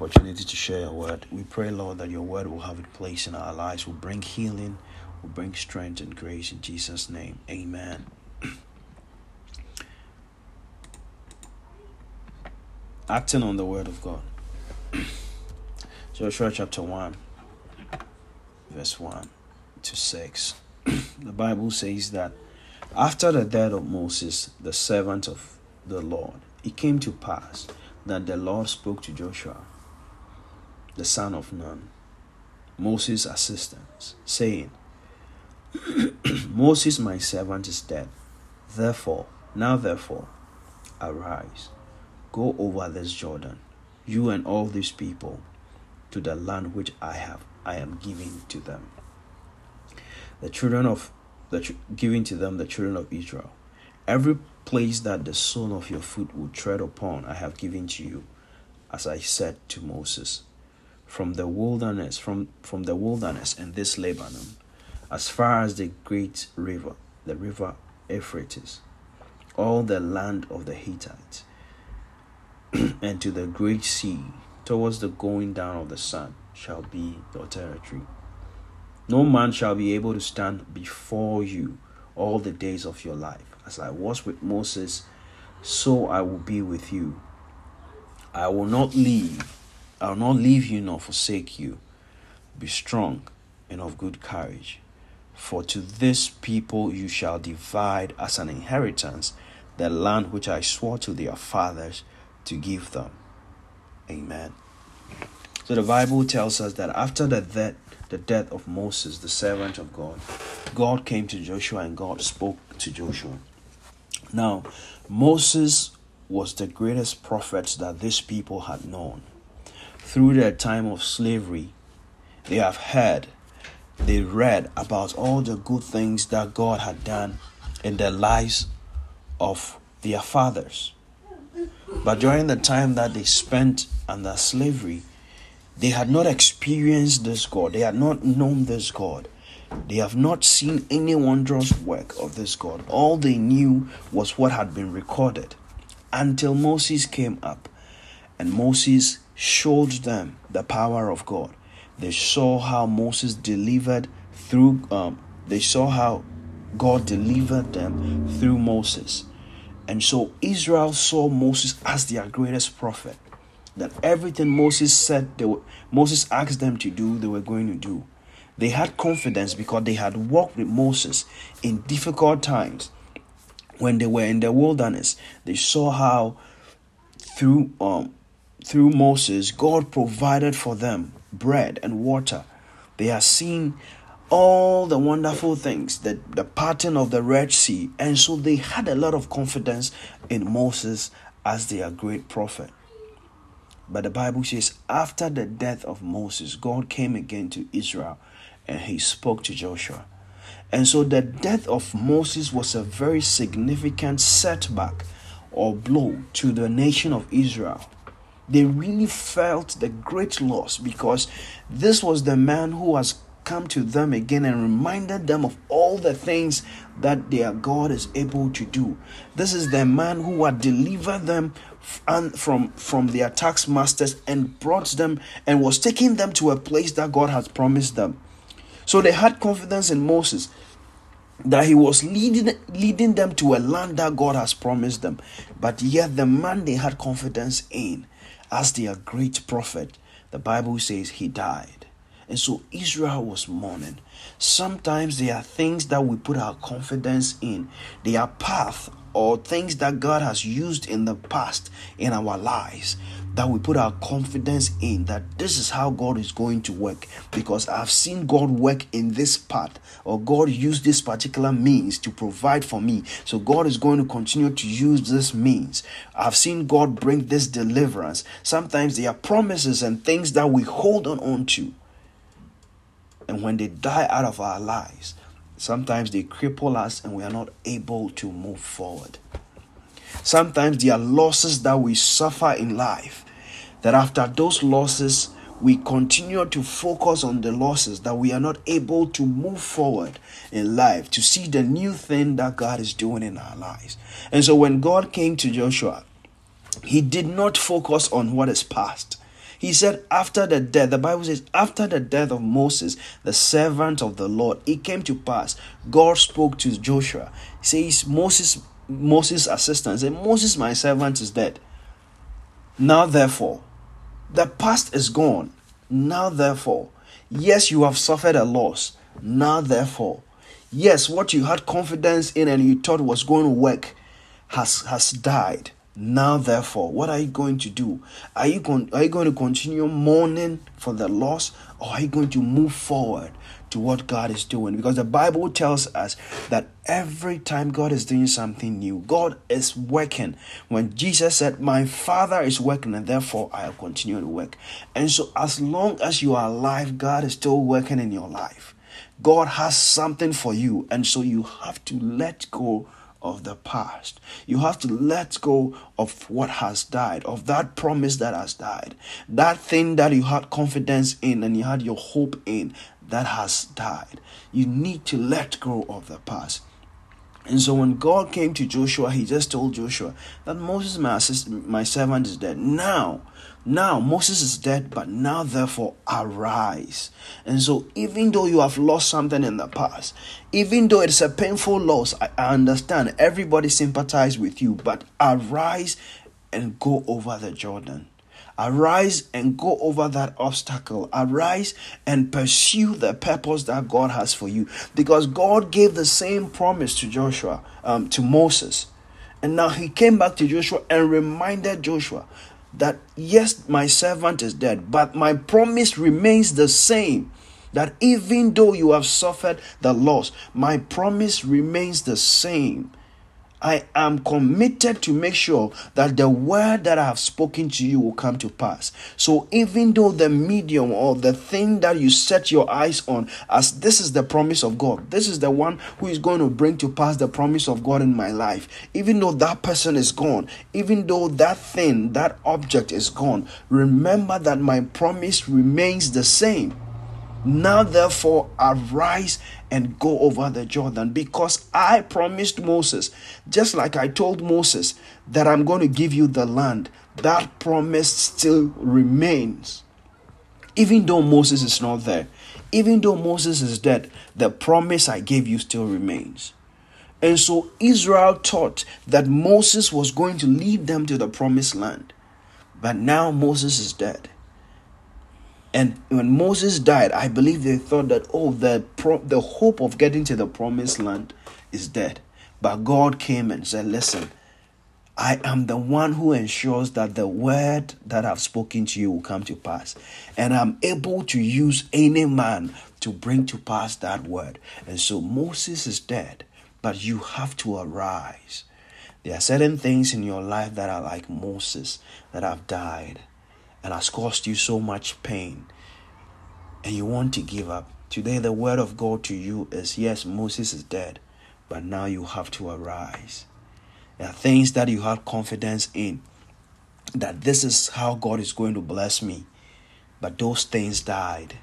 opportunity to share your word. We pray, Lord, that your word will have a place in our lives, will bring healing, will bring strength and grace in Jesus' name. Amen. Acting on the word of God. Joshua chapter 1, verse 1 to 6. the Bible says that after the death of Moses, the servant of the Lord, it came to pass that the Lord spoke to Joshua, the son of Nun, Moses' assistant, saying, Moses, my servant, is dead. Therefore, now therefore, arise, go over this Jordan, you and all these people, to the land which I have, I am giving to them. The children of the giving to them the children of Israel. Every place that the sole of your foot will tread upon, I have given to you, as I said to Moses. From the wilderness, from, from the wilderness and this Lebanon, as far as the great river, the river Euphrates, all the land of the Hittites, and to the great sea, towards the going down of the sun, shall be your territory. No man shall be able to stand before you all the days of your life. As I was with Moses, so I will be with you. I will not leave, I will not leave you nor forsake you. Be strong and of good courage. For to this people you shall divide as an inheritance the land which I swore to their fathers to give them. Amen. So the Bible tells us that after the death, the death of Moses, the servant of God, God came to Joshua and God spoke to Joshua. Now, Moses was the greatest prophet that this people had known. Through their time of slavery, they have heard, they read about all the good things that God had done in the lives of their fathers. But during the time that they spent under slavery, they had not experienced this God. They had not known this God. They have not seen any wondrous work of this God. All they knew was what had been recorded until Moses came up and Moses showed them the power of God. They saw how Moses delivered through, um, they saw how God delivered them through Moses. And so Israel saw Moses as their greatest prophet. That everything Moses said, they were, Moses asked them to do, they were going to do. They had confidence because they had walked with Moses in difficult times. When they were in the wilderness, they saw how through um, through Moses, God provided for them bread and water. They had seen all the wonderful things, the, the pattern of the Red Sea, and so they had a lot of confidence in Moses as their great prophet. But the Bible says, after the death of Moses, God came again to Israel and he spoke to Joshua. And so the death of Moses was a very significant setback or blow to the nation of Israel. They really felt the great loss because this was the man who has come to them again and reminded them of all the things that their God is able to do. This is the man who had delivered them from from their tax masters and brought them and was taking them to a place that God has promised them. So they had confidence in Moses that he was leading leading them to a land that God has promised them. But yet the man they had confidence in as their great prophet, the Bible says he died. And so Israel was mourning. Sometimes there are things that we put our confidence in. They are paths or things that God has used in the past in our lives that we put our confidence in that this is how God is going to work because I've seen God work in this part or God use this particular means to provide for me. So God is going to continue to use this means. I've seen God bring this deliverance. Sometimes there are promises and things that we hold on, on to. And when they die out of our lives, sometimes they cripple us and we are not able to move forward. Sometimes there are losses that we suffer in life. That after those losses, we continue to focus on the losses, that we are not able to move forward in life to see the new thing that God is doing in our lives. And so when God came to Joshua, he did not focus on what is past. He said, after the death, the Bible says, after the death of Moses, the servant of the Lord, it came to pass. God spoke to Joshua. He says, Moses, Moses' assistant, said, Moses, my servant, is dead. Now, therefore, the past is gone. Now, therefore, yes, you have suffered a loss. Now, therefore, yes, what you had confidence in and you thought was going to work has, has died. Now, therefore, what are you going to do? Are you going, are you going to continue mourning for the loss or are you going to move forward to what God is doing? Because the Bible tells us that every time God is doing something new, God is working. When Jesus said, My Father is working and therefore I'll continue to work. And so, as long as you are alive, God is still working in your life. God has something for you, and so you have to let go of the past. You have to let go of what has died, of that promise that has died, that thing that you had confidence in and you had your hope in that has died. You need to let go of the past. And so when God came to Joshua, he just told Joshua that Moses, my, assistant, my servant, is dead. Now, now Moses is dead, but now therefore arise. And so, even though you have lost something in the past, even though it's a painful loss, I, I understand everybody sympathize with you, but arise and go over the Jordan. Arise and go over that obstacle. Arise and pursue the purpose that God has for you. Because God gave the same promise to Joshua, um, to Moses. And now he came back to Joshua and reminded Joshua that yes, my servant is dead, but my promise remains the same. That even though you have suffered the loss, my promise remains the same. I am committed to make sure that the word that I have spoken to you will come to pass. So, even though the medium or the thing that you set your eyes on, as this is the promise of God, this is the one who is going to bring to pass the promise of God in my life, even though that person is gone, even though that thing, that object is gone, remember that my promise remains the same. Now, therefore, arise and go over the Jordan because I promised Moses, just like I told Moses that I'm going to give you the land, that promise still remains. Even though Moses is not there, even though Moses is dead, the promise I gave you still remains. And so Israel thought that Moses was going to lead them to the promised land. But now Moses is dead. And when Moses died, I believe they thought that oh, the pro- the hope of getting to the promised land is dead. But God came and said, "Listen, I am the one who ensures that the word that I've spoken to you will come to pass, and I'm able to use any man to bring to pass that word." And so Moses is dead, but you have to arise. There are certain things in your life that are like Moses that have died and has caused you so much pain and you want to give up. Today, the word of God to you is yes, Moses is dead, but now you have to arise. There are things that you have confidence in that this is how God is going to bless me, but those things died.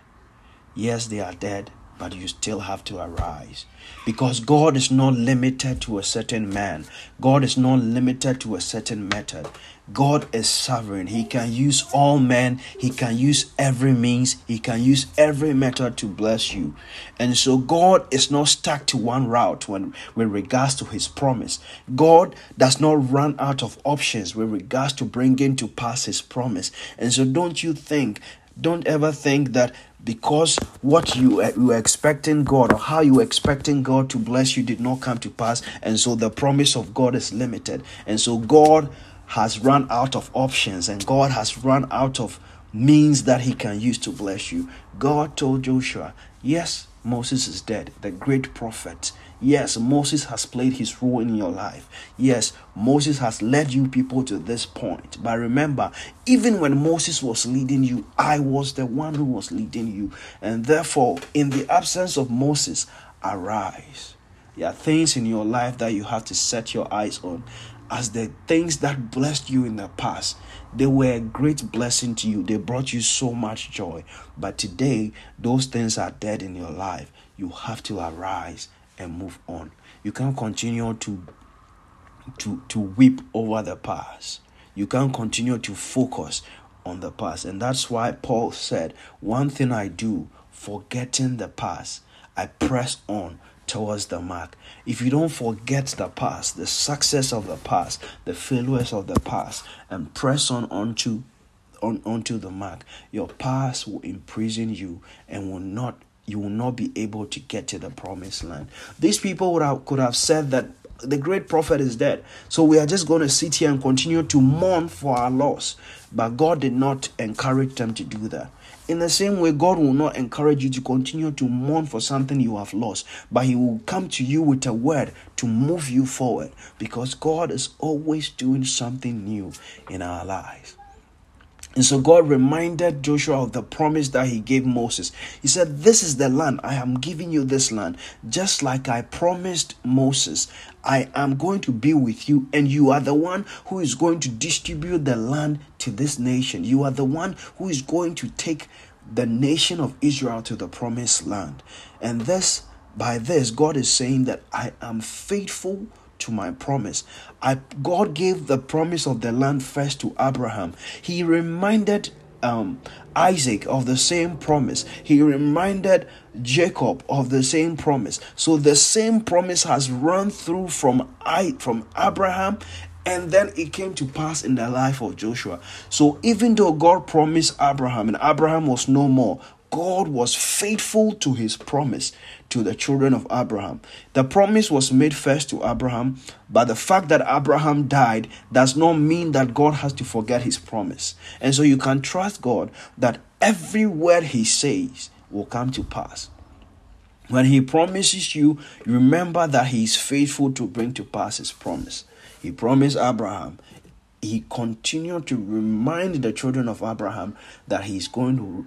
Yes, they are dead, but you still have to arise. Because God is not limited to a certain man, God is not limited to a certain method. God is sovereign. He can use all men, He can use every means, He can use every method to bless you. And so God is not stuck to one route when with regards to His promise. God does not run out of options with regards to bringing to pass His promise. And so don't you think, don't ever think that because what you, uh, you were expecting God or how you were expecting God to bless you did not come to pass, and so the promise of God is limited. And so God has run out of options and God has run out of means that he can use to bless you. God told Joshua, Yes, Moses is dead, the great prophet. Yes, Moses has played his role in your life. Yes, Moses has led you people to this point. But remember, even when Moses was leading you, I was the one who was leading you. And therefore, in the absence of Moses, arise. There are things in your life that you have to set your eyes on as the things that blessed you in the past. They were a great blessing to you. They brought you so much joy. But today, those things are dead in your life. You have to arise and move on. You can't continue to to to weep over the past. You can't continue to focus on the past. And that's why Paul said, One thing I do, forgetting the past, I press on towards the mark. If you don't forget the past, the success of the past, the failures of the past, and press on onto on, onto the mark, your past will imprison you and will not you will not be able to get to the promised land. These people would have, could have said that the great prophet is dead. So we are just going to sit here and continue to mourn for our loss. But God did not encourage them to do that. In the same way, God will not encourage you to continue to mourn for something you have lost, but He will come to you with a word to move you forward because God is always doing something new in our lives. And so God reminded Joshua of the promise that he gave Moses. He said, This is the land. I am giving you this land. Just like I promised Moses, I am going to be with you, and you are the one who is going to distribute the land to this nation. You are the one who is going to take the nation of Israel to the promised land. And this, by this, God is saying that I am faithful to my promise. I God gave the promise of the land first to Abraham. He reminded um, Isaac of the same promise. He reminded Jacob of the same promise. So the same promise has run through from I from Abraham and then it came to pass in the life of Joshua. So even though God promised Abraham and Abraham was no more, God was faithful to his promise to the children of Abraham. The promise was made first to Abraham, but the fact that Abraham died does not mean that God has to forget his promise. And so you can trust God that every word he says will come to pass. When he promises you, remember that he is faithful to bring to pass his promise. He promised Abraham, he continued to remind the children of Abraham that he is going to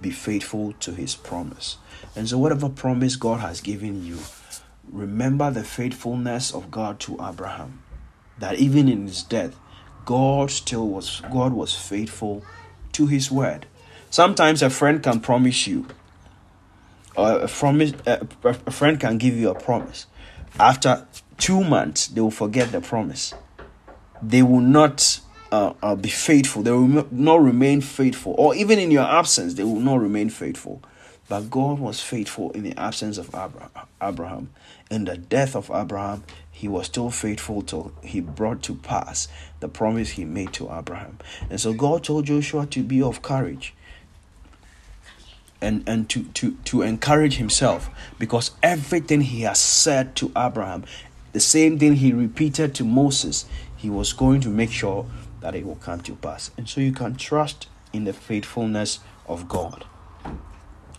be faithful to his promise. And so, whatever promise God has given you, remember the faithfulness of God to Abraham. That even in his death, God still was God was faithful to his word. Sometimes a friend can promise you, or a, promise, a, a friend can give you a promise. After two months, they will forget the promise. They will not uh, uh, be faithful. They will not remain faithful. Or even in your absence, they will not remain faithful. But God was faithful in the absence of Abraham. In the death of Abraham, he was still faithful till he brought to pass the promise he made to Abraham. And so God told Joshua to be of courage and, and to, to, to encourage himself because everything he has said to Abraham, the same thing he repeated to Moses, he was going to make sure that it will come to pass. And so you can trust in the faithfulness of God.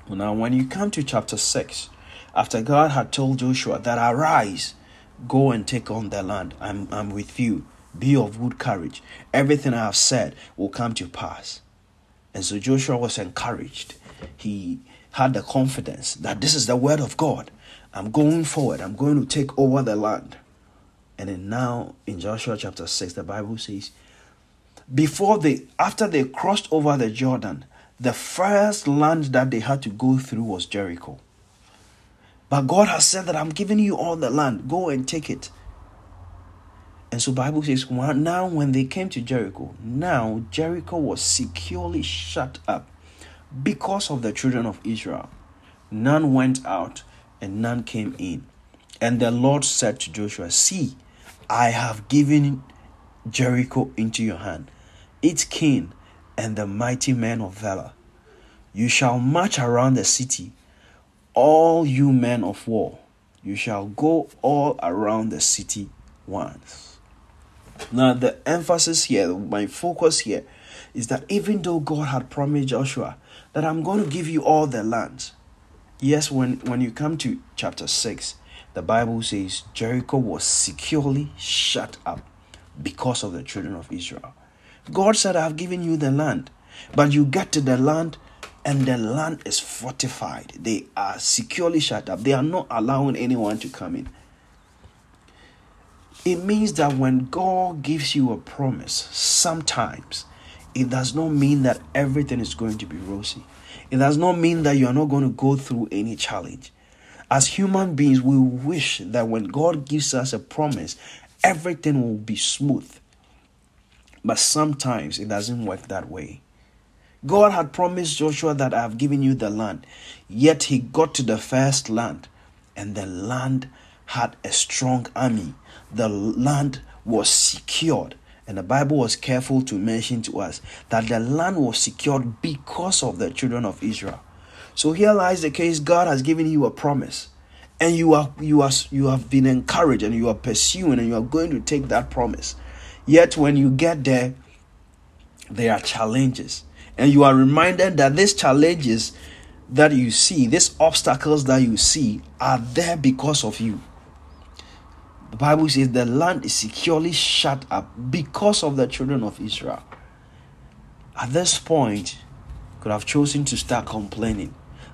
Now, when you come to chapter 6, after God had told Joshua that arise, go and take on the land, I'm, I'm with you, be of good courage, everything I have said will come to pass. And so Joshua was encouraged. He had the confidence that this is the word of God. I'm going forward, I'm going to take over the land. And then now in Joshua chapter 6, the Bible says, before they after they crossed over the Jordan, the first land that they had to go through was Jericho. But God has said that I'm giving you all the land. Go and take it. And so Bible says now when they came to Jericho, now Jericho was securely shut up because of the children of Israel. None went out and none came in. And the Lord said to Joshua, See, I have given Jericho into your hand, its king and the mighty men of valor. You shall march around the city, all you men of war. You shall go all around the city once. Now, the emphasis here, my focus here, is that even though God had promised Joshua that I'm going to give you all the lands, yes, when, when you come to chapter 6, the Bible says Jericho was securely shut up because of the children of Israel. God said, I have given you the land. But you get to the land and the land is fortified. They are securely shut up. They are not allowing anyone to come in. It means that when God gives you a promise, sometimes it does not mean that everything is going to be rosy. It does not mean that you are not going to go through any challenge. As human beings, we wish that when God gives us a promise, everything will be smooth. But sometimes it doesn't work that way. God had promised Joshua that I have given you the land. Yet he got to the first land, and the land had a strong army. The land was secured. And the Bible was careful to mention to us that the land was secured because of the children of Israel. So here lies the case God has given you a promise and you are you are you have been encouraged and you are pursuing and you are going to take that promise yet when you get there there are challenges. And you are reminded that these challenges that you see these obstacles that you see are there because of you. The bible says the land is securely shut up because of the children of israel. At this point could have chosen to start complaining.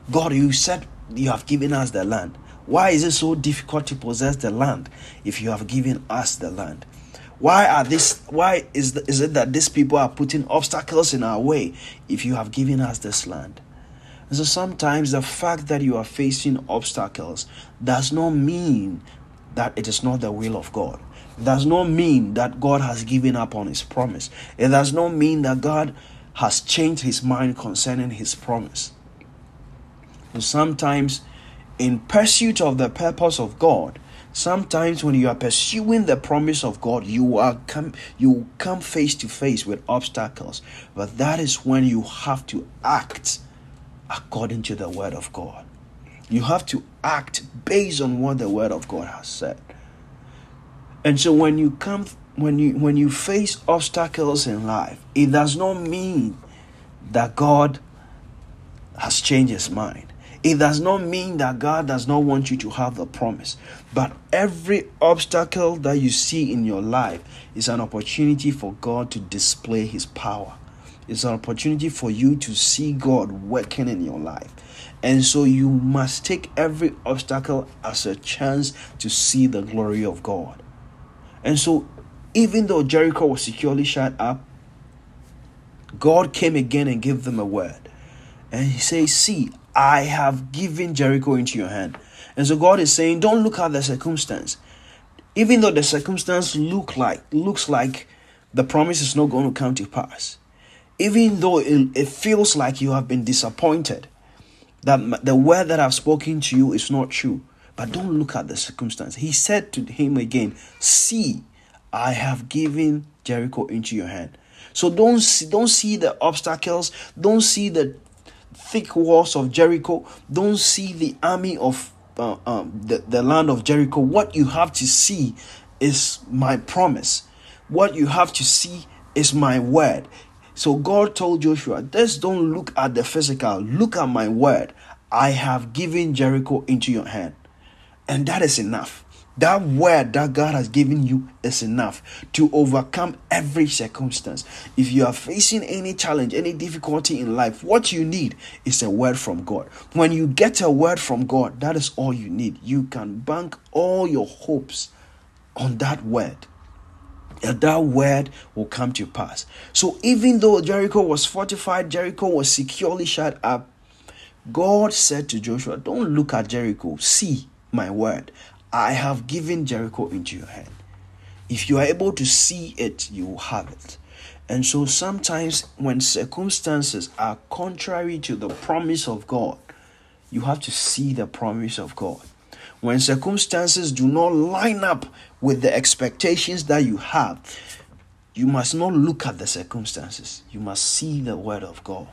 God you said you have given us the land. Why is it so difficult to possess the land if you have given us the land? Why are this why is the, is it that these people are putting obstacles in our way if you have given us this land? And so sometimes the fact that you are facing obstacles does not mean that it is not the will of God. Does not mean that God has given up on his promise. It does not mean that God has changed his mind concerning his promise. And sometimes in pursuit of the purpose of God, sometimes when you are pursuing the promise of God, you are come you come face to face with obstacles. But that is when you have to act according to the word of God. You have to act based on what the word of God has said. And so when you come when you when you face obstacles in life, it does not mean that God has changed his mind. It does not mean that God does not want you to have the promise, but every obstacle that you see in your life is an opportunity for God to display His power. It's an opportunity for you to see God working in your life. And so you must take every obstacle as a chance to see the glory of God. And so, even though Jericho was securely shut up, God came again and gave them a word. And He says, See, I have given Jericho into your hand. And so God is saying, don't look at the circumstance. Even though the circumstance look like looks like the promise is not going to come to pass. Even though it, it feels like you have been disappointed, that the word that I've spoken to you is not true. But don't look at the circumstance. He said to him again, See, I have given Jericho into your hand. So don't see, don't see the obstacles, don't see the thick walls of Jericho. Don't see the army of uh, um, the, the land of Jericho. What you have to see is my promise. What you have to see is my word. So God told Joshua, just don't look at the physical, look at my word. I have given Jericho into your hand. And that is enough. That word that God has given you is enough to overcome every circumstance. If you are facing any challenge, any difficulty in life, what you need is a word from God. When you get a word from God, that is all you need. You can bank all your hopes on that word. And that word will come to pass. So, even though Jericho was fortified, Jericho was securely shut up, God said to Joshua, Don't look at Jericho, see my word. I have given Jericho into your hand. If you are able to see it, you will have it. And so sometimes when circumstances are contrary to the promise of God, you have to see the promise of God. When circumstances do not line up with the expectations that you have, you must not look at the circumstances. You must see the word of God.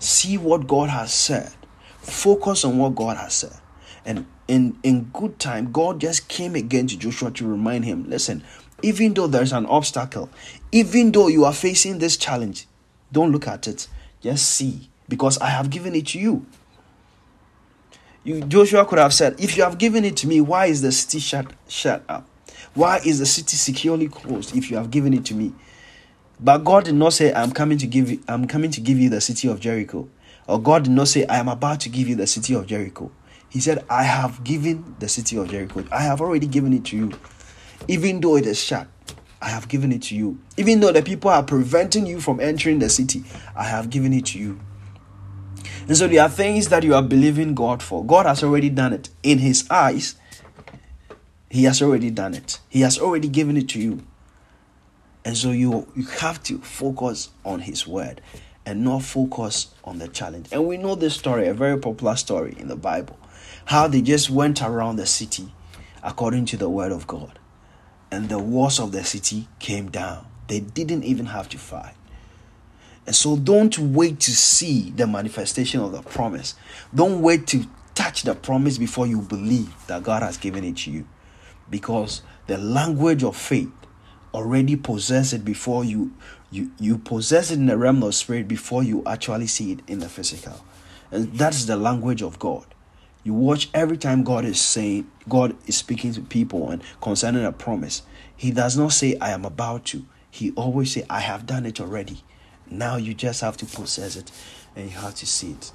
See what God has said. Focus on what God has said. And in in good time god just came again to joshua to remind him listen even though there's an obstacle even though you are facing this challenge don't look at it. Just see because i have given it to you. You joshua could have said if you have given it to me why is the city shut shut up? Why is the city securely closed if you have given it to me? But god did not say i'm coming to give you i'm coming to give you the city of jericho or god did not say i am about to give you the city of jericho he said, I have given the city of Jericho. I have already given it to you. Even though it is shut, I have given it to you. Even though the people are preventing you from entering the city, I have given it to you. And so there are things that you are believing God for. God has already done it. In His eyes, He has already done it. He has already given it to you. And so you, you have to focus on His word. and not focus on the challenge. And we know this story, a very popular story in the Bible, how they just went around the city according to the word of God. And the walls of the city came down. They didn't even have to fight. And so don't wait to see the manifestation of the promise. Don't wait to touch the promise before you believe that God has given it to you. Because the language of faith already possess it before you you you possess it in the realm of spirit before you actually see it in the physical. And that's the language of God. You watch every time God is saying God is speaking to people and concerning a promise. He does not say I am about to. He always say I have done it already. Now you just have to possess it and you have to see it.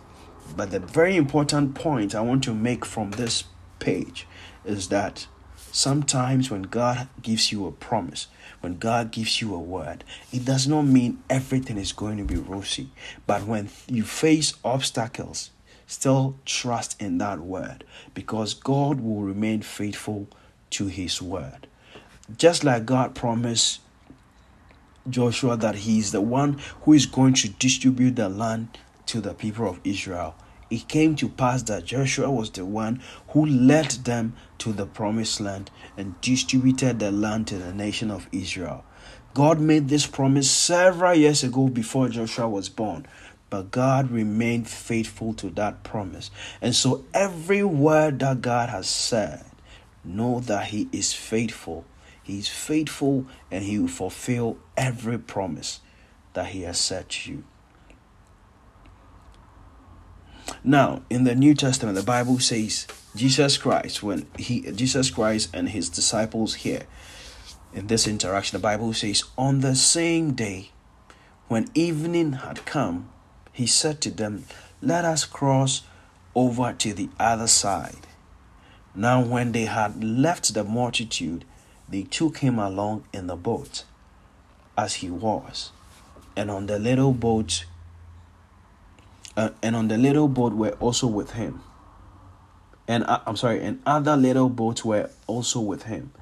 But the very important point I want to make from this page is that sometimes when God gives you a promise, when God gives you a word, it does not mean everything is going to be rosy. But when you face obstacles, still trust in that word because God will remain faithful to his word. Just like God promised Joshua that he is the one who is going to distribute the land to the people of Israel. It came to pass that Joshua was the one who led them to the promised land and distributed the land to the nation of Israel. God made this promise several years ago before Joshua was born, but God remained faithful to that promise. And so, every word that God has said, know that He is faithful he is faithful and He will fulfill every promise that He has said to you. Now, in the New Testament, the Bible says Jesus Christ, when he Jesus Christ and his disciples here in this interaction, the Bible says, on the same day when evening had come, he said to them, Let us cross over to the other side. Now, when they had left the multitude, they took him along in the boat as he was, and on the little boat uh, and on the little boat were also with him. And uh, I'm sorry, and other little boats were also with him.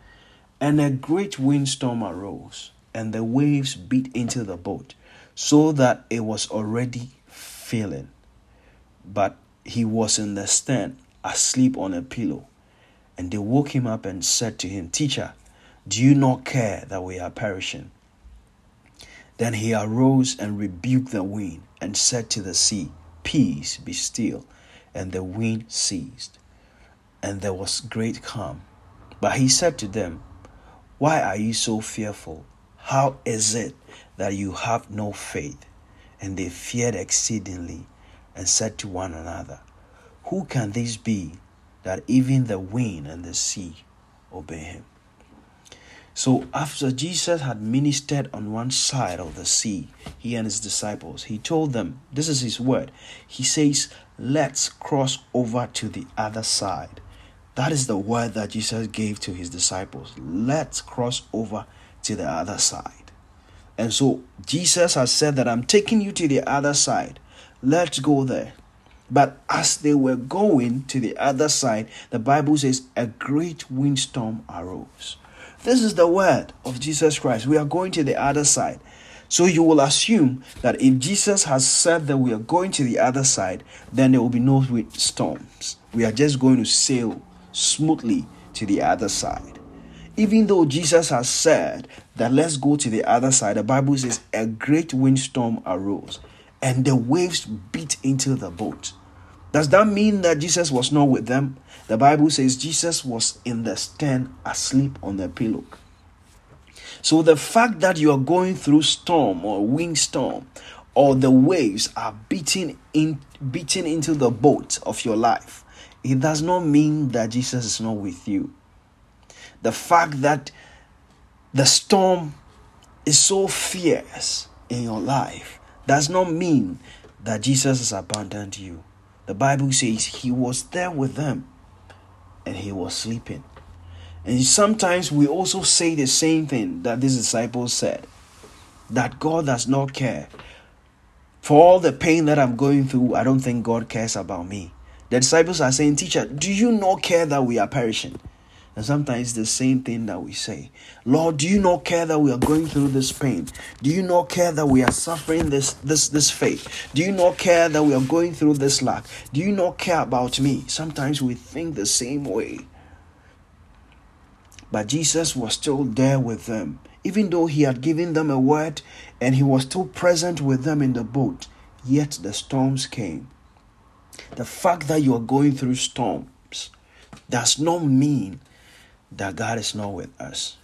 And a great windstorm arose, and the waves beat into the boat, so that it was already filling. But he was in the stern, asleep on a pillow. And they woke him up and said to him, Teacher, do you not care that we are perishing? Then he arose and rebuked the wind and said to the sea, Peace, be still. And the wind ceased, and there was great calm. But he said to them, Why are you so fearful? How is it that you have no faith? And they feared exceedingly and said to one another, Who can this be that even the wind and the sea obey him? So after Jesus had ministered on one side of the sea, he and his disciples, he told them, This is his word. He says, Let's cross over to the other side. That is the word that Jesus gave to his disciples. Let's cross over to the other side. And so Jesus has said that I'm taking you to the other side. Let's go there. But as they were going to the other side, the Bible says a great windstorm arose. This is the word of Jesus Christ. We are going to the other side. So you will assume that if Jesus has said that we are going to the other side, then there will be no storms. We are just going to sail smoothly to the other side. Even though Jesus has said that let's go to the other side, the Bible says a great windstorm arose and the waves beat into the boat. Does that mean that Jesus was not with them? The Bible says Jesus was in the stern asleep on the pillow. So the fact that you are going through storm or windstorm or the waves are beating in beating into the boat of your life, it does not mean that Jesus is not with you. The fact that the storm is so fierce in your life does not mean that Jesus has abandoned you. The Bible says he was there with them and he was sleeping. And sometimes we also say the same thing that these disciples said that God does not care. For all the pain that I'm going through, I don't think God cares about me. The disciples are saying, Teacher, do you not care that we are perishing? And sometimes the same thing that we say. Lord, do you not care that we are going through this pain? Do you not care that we are suffering this this this fate? Do you not care that we are going through this lack? Do you not care about me? Sometimes we think the same way. But Jesus was still there with them. Even though he had given them a word and he was still present with them in the boat, yet the storms came. The fact that you are going through storms does not mean that God is not with us.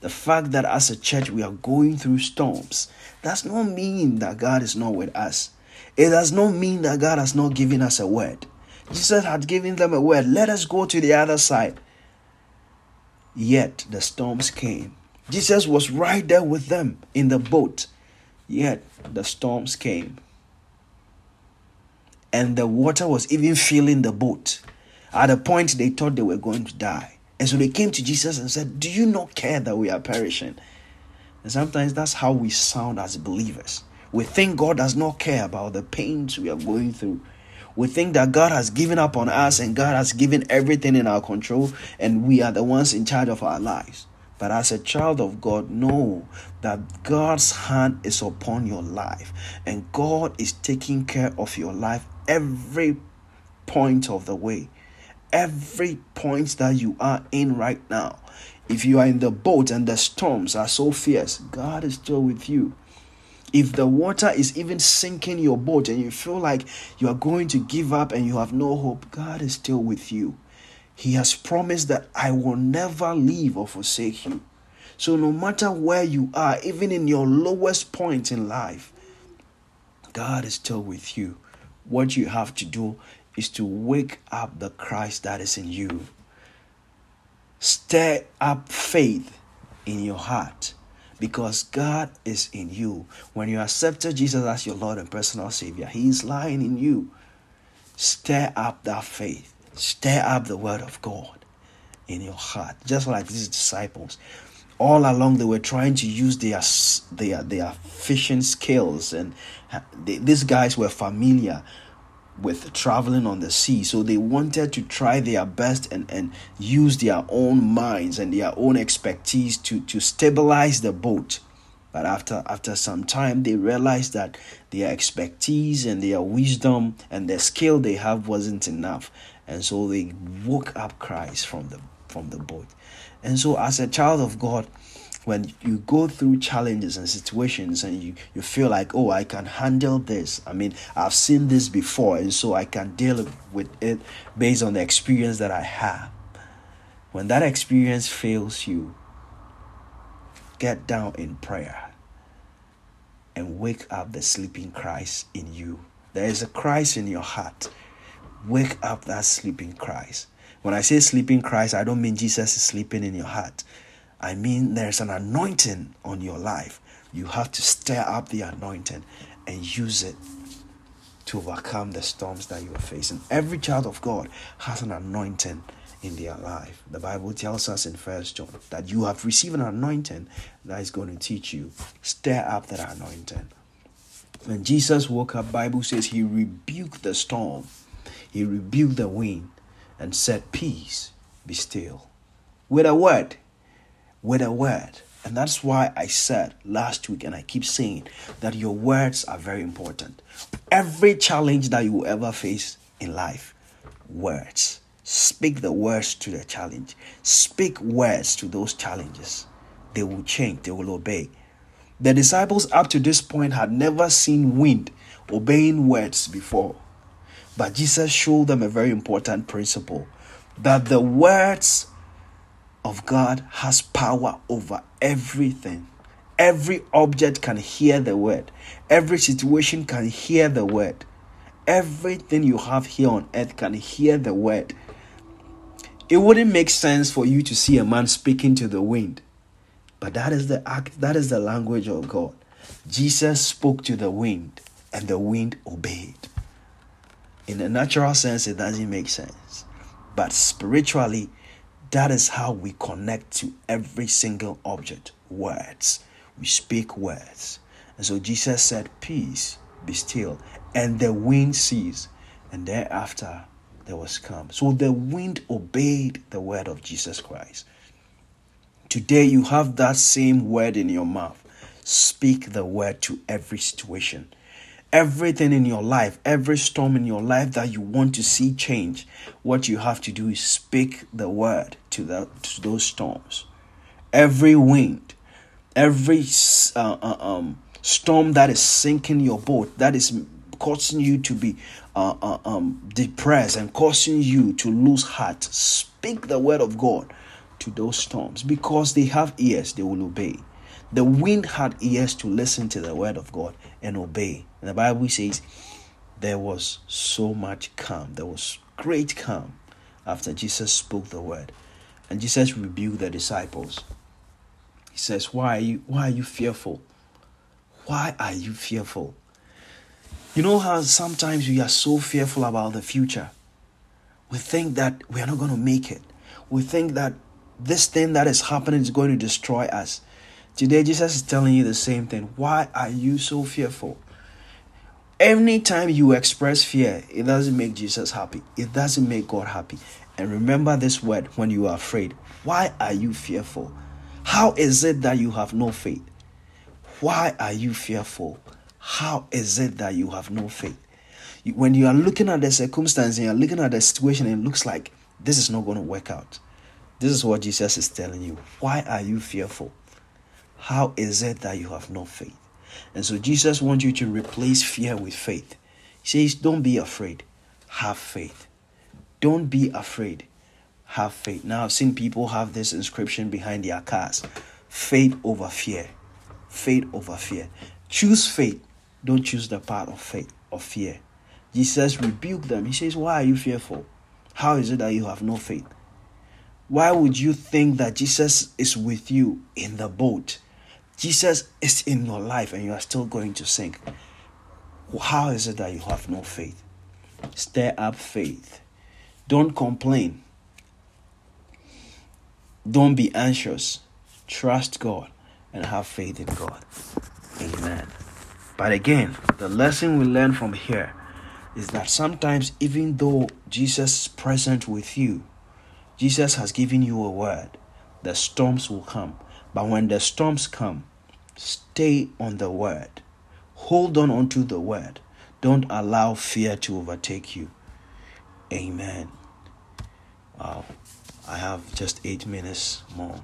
The fact that as a church we are going through storms does not mean that God is not with us. It does not mean that God has not given us a word. Jesus had given them a word. Let us go to the other side. Yet the storms came. Jesus was right there with them in the boat. Yet the storms came. And the water was even filling the boat. At a point, they thought they were going to die. And so they came to Jesus and said, Do you not care that we are perishing? And sometimes that's how we sound as believers. We think God does not care about the pains we are going through. We think that God has given up on us and God has given everything in our control and we are the ones in charge of our lives. But as a child of God, know that God's hand is upon your life and God is taking care of your life every point of the way every point that you are in right now. If you are in the boat and the storms are so fierce, God is still with you. If the water is even sinking your boat and you feel like you are going to give up and you have no hope, God is still with you. He has promised that I will never leave or forsake you. So, no matter where you are, even in your lowest point in life, God is still with you. What you have to do is to wake up the Christ that is in you. Stir up faith in your heart because God is in you. When you accepted Jesus as your Lord and personal Savior, He is lying in you. Stir up that faith, stir up the Word of God in your heart, just like these disciples. All along, they were trying to use their their their fishing skills, and uh, they, these guys were familiar with traveling on the sea. So they wanted to try their best and, and use their own minds and their own expertise to, to stabilize the boat. But after after some time they realized that their expertise and their wisdom and the skill they have wasn't enough. And so they woke up Christ from the from the boat. And so as a child of God, when you go through challenges and situations and you, you feel like, oh, I can handle this. I mean, I've seen this before, and so I can deal with it based on the experience that I have. When that experience fails you, get down in prayer and wake up the sleeping Christ in you. There is a Christ in your heart. Wake up that sleeping Christ. When I say sleeping Christ, I don't mean Jesus is sleeping in your heart. I mean, there's an anointing on your life. You have to stir up the anointing and use it to overcome the storms that you are facing. Every child of God has an anointing in their life. The Bible tells us in First John that you have received an anointing that is going to teach you. Stir up that anointing. When Jesus woke up, Bible says he rebuked the storm, he rebuked the wind, and said, Peace, be still. With a word, with a word. And that's why I said last week, and I keep saying that your words are very important. Every challenge that you ever face in life, words. Speak the words to the challenge. Speak words to those challenges. They will change, they will obey. The disciples up to this point had never seen wind obeying words before. But Jesus showed them a very important principle that the words of God has power over everything. Every object can hear the word, every situation can hear the word. Everything you have here on earth can hear the word. It wouldn't make sense for you to see a man speaking to the wind, but that is the act, that is the language of God. Jesus spoke to the wind, and the wind obeyed. In a natural sense, it doesn't make sense, but spiritually, that is how we connect to every single object words. We speak words. And so Jesus said, Peace, be still. And the wind ceased. And thereafter, there was calm. So the wind obeyed the word of Jesus Christ. Today you have that same word in your mouth. Speak the word to every situation. Everything in your life, every storm in your life that you want to see change, what you have to do is speak the word to, the, to those storms. Every wind, every uh, uh, um, storm that is sinking your boat, that is causing you to be uh, uh, um, depressed and causing you to lose heart, speak the word of God to those storms because they have ears, they will obey. The wind had ears to listen to the word of God and obey. And the Bible says there was so much calm, there was great calm after Jesus spoke the word. And Jesus rebuked the disciples. He says, Why are you why are you fearful? Why are you fearful? You know how sometimes we are so fearful about the future. We think that we are not going to make it. We think that this thing that is happening is going to destroy us. Today, Jesus is telling you the same thing. Why are you so fearful? Anytime you express fear, it doesn't make Jesus happy. It doesn't make God happy. And remember this word when you are afraid. Why are you fearful? How is it that you have no faith? Why are you fearful? How is it that you have no faith? When you are looking at the circumstance and you're looking at the situation, it looks like this is not going to work out. This is what Jesus is telling you. Why are you fearful? How is it that you have no faith? And so Jesus wants you to replace fear with faith. He says, Don't be afraid, have faith. Don't be afraid, have faith. Now, I've seen people have this inscription behind their cars faith over fear. Faith over fear. Choose faith don't choose the path of faith of fear. Jesus rebuked them. He says, Why are you fearful? How is it that you have no faith? Why would you think that Jesus is with you in the boat? Jesus is in your life and you are still going to sink. How is it that you have no faith? Stir up faith. Don't complain. Don't be anxious. Trust God and have faith in God. Amen. But again, the lesson we learn from here is that sometimes, even though Jesus is present with you, Jesus has given you a word, the storms will come. But when the storms come, stay on the word. Hold on onto the word. Don't allow fear to overtake you. Amen. Wow. I have just eight minutes more.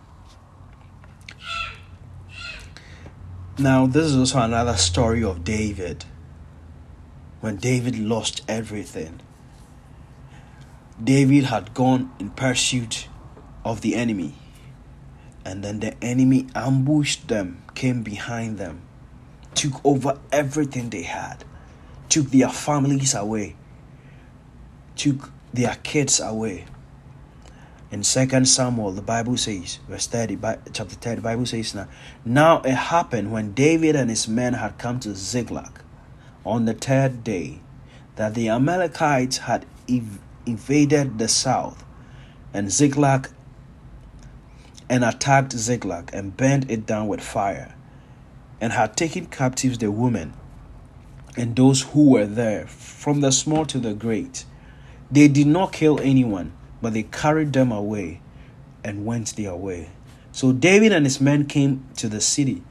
Now, this is also another story of David. When David lost everything, David had gone in pursuit of the enemy, and then the enemy ambushed them, came behind them, took over everything they had, took their families away, took their kids away. In second samuel the bible says verse 30 chapter 30 the bible says now now it happened when david and his men had come to ziklag on the third day that the amalekites had invaded the south and ziklag and attacked ziklag and burned it down with fire and had taken captives the women and those who were there from the small to the great they did not kill anyone but they carried them away and went their way. So David and his men came to the city,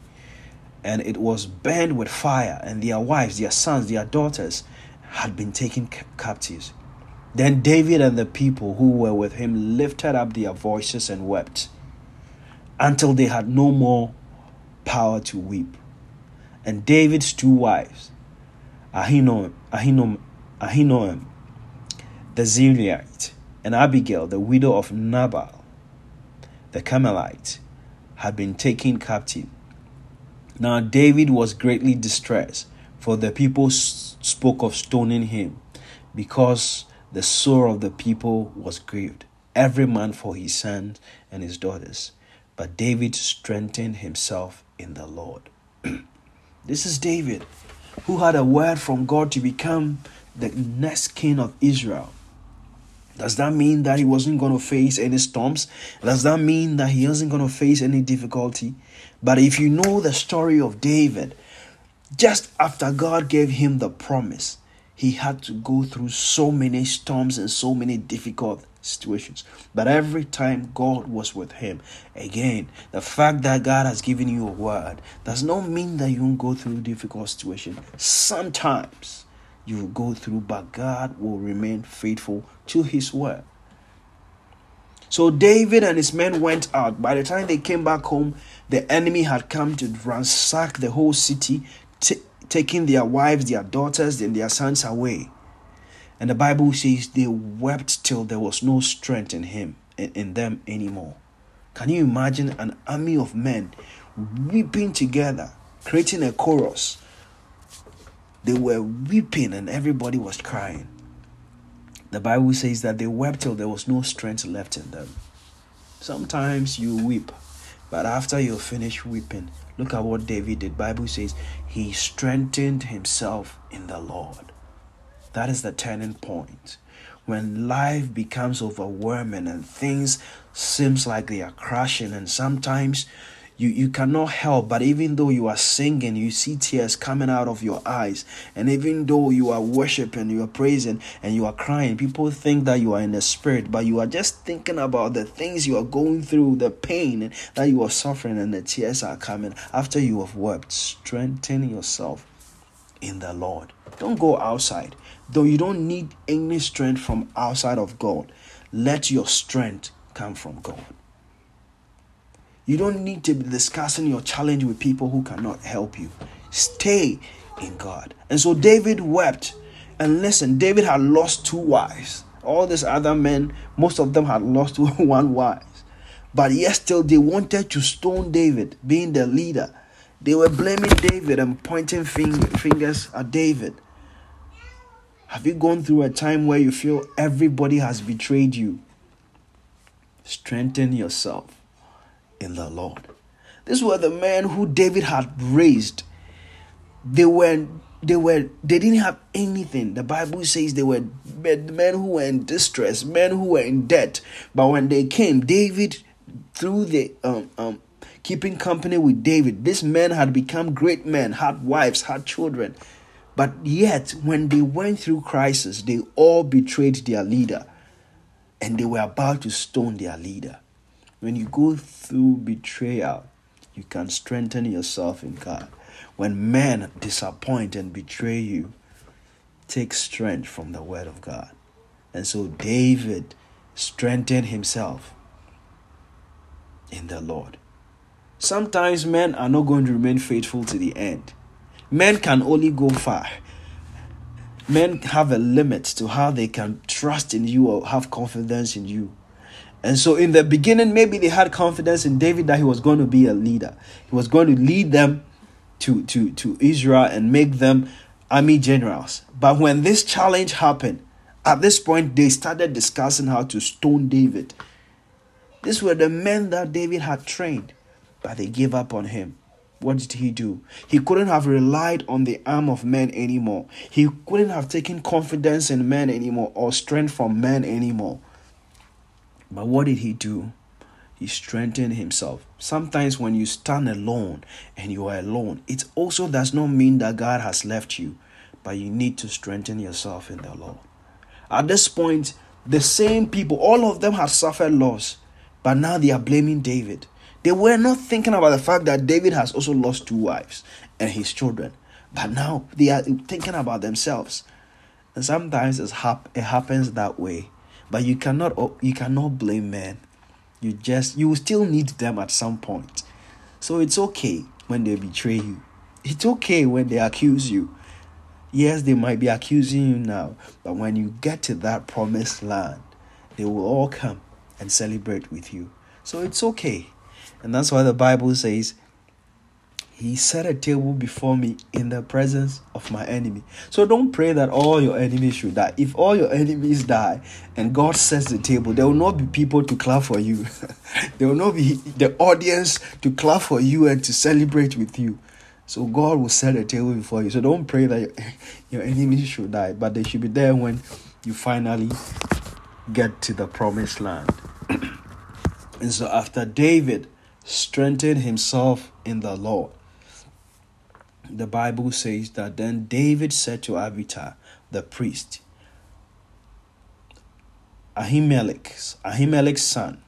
and it was burned with fire, and their wives, their sons, their daughters had been taken captives. Then David and the people who were with him lifted up their voices and wept until they had no more power to weep. And David's two wives, Ahinoam, Ahinoam, Ahinoam the Zerahite, and Abigail, the widow of Nabal, the Carmelite, had been taken captive. Now David was greatly distressed, for the people spoke of stoning him, because the soul of the people was grieved, every man for his sons and his daughters. But David strengthened himself in the Lord. this is David, who had a word from God to become the next king of Israel. Does that mean that he wasn't going to face any storms? Does that mean that he wasn't going to face any difficulty? But if you know the story of David, just after God gave him the promise, he had to go through so many storms and so many difficult situations. But every time God was with him. Again, the fact that God has given you a word does not mean that you won't go through difficult situations. Sometimes you will go through, but God will remain faithful to his word. So David and his men went out. By the time they came back home, the enemy had come to ransack the whole city, t- taking their wives, their daughters, and their sons away. And the Bible says they wept till there was no strength in him in, them anymore. Can you imagine an army of men weeping together, creating a chorus? They were weeping and everybody was crying. The Bible says that they wept till there was no strength left in them. Sometimes you weep, but after you finish weeping, look at what David did. The Bible says he strengthened himself in the Lord. That is the turning point. When life becomes overwhelming and things seems like they are crashing and sometimes you, you cannot help but even though you are singing you see tears coming out of your eyes. And even though you are worshiping you are praising and you are crying people think that you are in the spirit but you are just thinking about the things you are going through the pain that you are suffering and the tears are coming after you have wept strengthen yourself in the lord. Don't go outside though you don't need any strength from outside of god let your strength come from god you don't need to be discussing your challenge with people who cannot help you. Stay in God. And so David wept. And listen, David had lost two wives. All these other men, most of them had lost one wife. But yet still they wanted to stone David, being the leader. They were blaming David and pointing fingers at David. Have you gone through a time where you feel everybody has betrayed you? Strengthen yourself in the Lord. These were the men who David had raised. They were they were they didn't have anything. The Bible says they were men who were in distress, men who were in debt. But when they came, David through the um, um, keeping company with David, these men had become great men, had wives, had children. But yet, when they went through crisis, they all betrayed their leader and they were about to stone their leader. When you go through betrayal, you can strengthen yourself in God. When men disappoint and betray you, take strength from the word of God. And so David strengthened himself in the Lord. Sometimes men are not going to remain faithful to the end. Men can only go far. Men have a limit to how they can trust in you or have confidence in you. And so, in the beginning, maybe they had confidence in David that he was going to be a leader. He was going to lead them to, to, to Israel and make them army generals. But when this challenge happened, at this point, they started discussing how to stone David. These were the men that David had trained, but they gave up on him. What did he do? He couldn't have relied on the arm of men anymore. He couldn't have taken confidence in men anymore or strength from men anymore. But what did he do? He strengthened himself. Sometimes when you stand alone and you are alone, it also does not mean that God has left you, but you need to strengthen yourself in the Lord. At this point, the same people, all of them have suffered loss, but now they are blaming David. They were not thinking about the fact that David has also lost two wives and his children, but now they are thinking about themselves. And sometimes it happens that way but you cannot you cannot blame men. You just you will still need them at some point. So it's okay when they betray you. It's okay when they accuse you. Yes, they might be accusing you now, but when you get to that promised land, they will all come and celebrate with you. So it's okay. And that's why the Bible says, he set a table before me in the presence of my enemy. So don't pray that all your enemies should die. If all your enemies die and God sets the table, there will not be people to clap for you. there will not be the audience to clap for you and to celebrate with you. So God will set a table before you. So don't pray that your enemies should die, but they should be there when you finally get to the promised land. and so after David strengthened himself in the Lord, the Bible says that then David said to Abiathar, the priest, Ahimelech's, Ahimelech's son,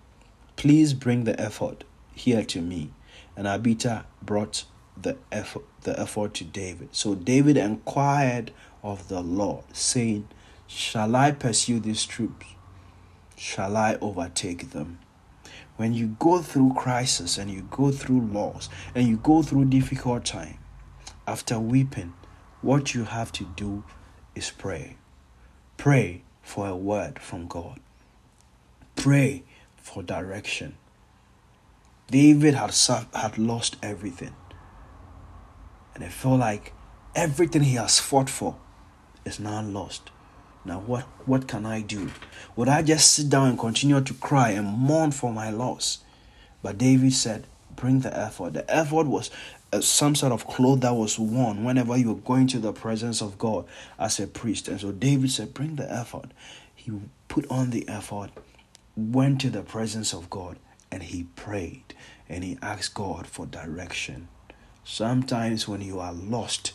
please bring the ephod here to me. And Abiathar brought the ephod, the ephod to David. So David inquired of the Lord, saying, Shall I pursue these troops? Shall I overtake them? When you go through crisis and you go through loss and you go through difficult time, after weeping, what you have to do is pray. Pray for a word from God. Pray for direction. David had, had lost everything. And it felt like everything he has fought for is now lost. Now, what, what can I do? Would I just sit down and continue to cry and mourn for my loss? But David said, Bring the ephod. The ephod was uh, some sort of cloth that was worn whenever you were going to the presence of God as a priest. And so David said, Bring the ephod. He put on the ephod, went to the presence of God, and he prayed and he asked God for direction. Sometimes when you are lost,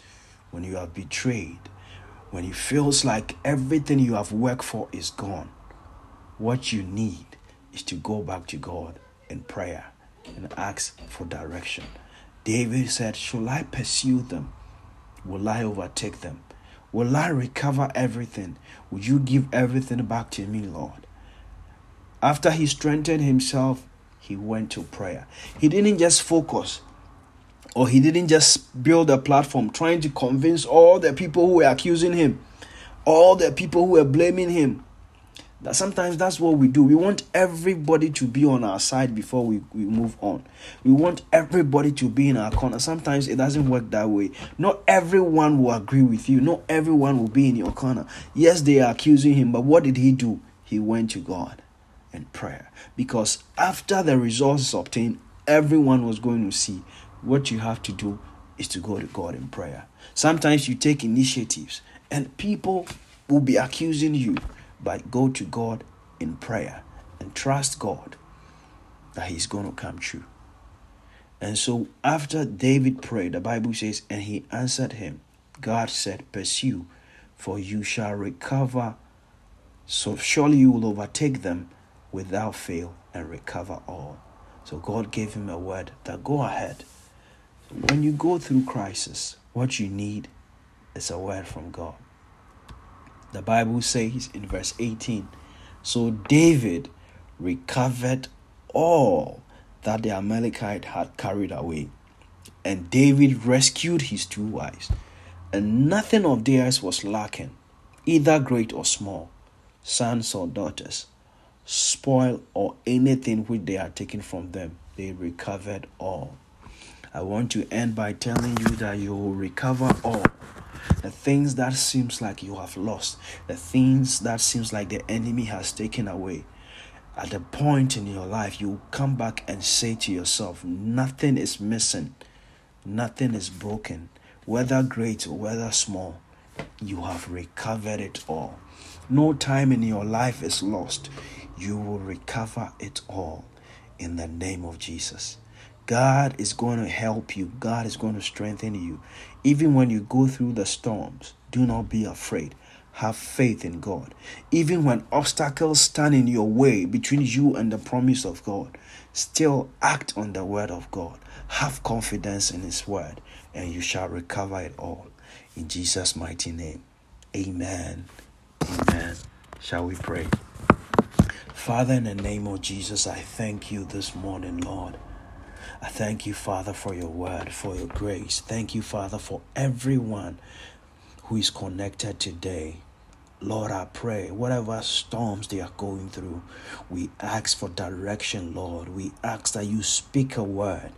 when you are betrayed, when it feels like everything you have worked for is gone, what you need is to go back to God in prayer and ask for direction. David said, Shall I pursue them? Will I overtake them? Will I recover everything? Will you give everything back to me, Lord? After he strengthened himself, he went to prayer. He didn't just focus or he didn't just build a platform trying to convince all the people who were accusing him, all the people who were blaming him. That sometimes that's what we do. We want everybody to be on our side before we, we move on. We want everybody to be in our corner. Sometimes it doesn't work that way. Not everyone will agree with you. Not everyone will be in your corner. Yes, they are accusing him, but what did he do? He went to God and prayer. Because after the results obtained, everyone was going to see what you have to do is to go to God in prayer. Sometimes you take initiatives and people will be accusing you, but go to God in prayer and trust God that He's going to come true. And so after David prayed, the Bible says, and he answered him, God said, Pursue, for you shall recover. So surely you will overtake them without fail and recover all. So God gave him a word that go ahead when you go through crisis, what you need is a word from God. The Bible says in verse 18 So David recovered all that the Amalekite had carried away, and David rescued his two wives, and nothing of theirs was lacking, either great or small, sons or daughters, spoil or anything which they had taken from them. They recovered all. I want to end by telling you that you will recover all the things that seems like you have lost, the things that seems like the enemy has taken away. At a point in your life, you will come back and say to yourself, Nothing is missing, nothing is broken, whether great or whether small, you have recovered it all. No time in your life is lost. You will recover it all in the name of Jesus. God is going to help you. God is going to strengthen you. Even when you go through the storms, do not be afraid. Have faith in God. Even when obstacles stand in your way between you and the promise of God, still act on the word of God. Have confidence in His word, and you shall recover it all. In Jesus' mighty name. Amen. Amen. Shall we pray? Father, in the name of Jesus, I thank you this morning, Lord. I thank you, Father, for your word, for your grace. Thank you, Father, for everyone who is connected today. Lord, I pray, whatever storms they are going through, we ask for direction, Lord. We ask that you speak a word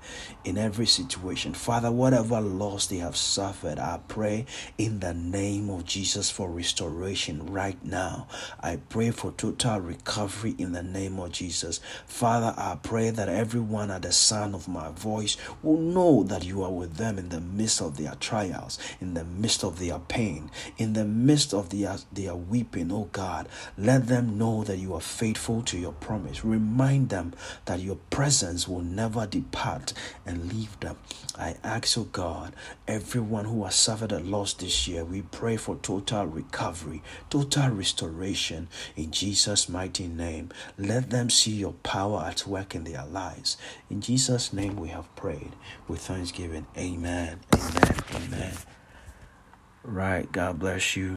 in every situation. Father, whatever loss they have suffered, I pray in the name of Jesus for restoration right now. I pray for total recovery in the name of Jesus. Father, I pray that everyone at the sound of my voice will know that you are with them in the midst of their trials, in the midst of their pain, in the midst of their, their are weeping, oh God, let them know that you are faithful to your promise. Remind them that your presence will never depart and leave them. I ask, oh God, everyone who has suffered a loss this year, we pray for total recovery, total restoration in Jesus' mighty name. Let them see your power at work in their lives. In Jesus' name we have prayed with thanksgiving. Amen. Amen. Amen. Right. God bless you.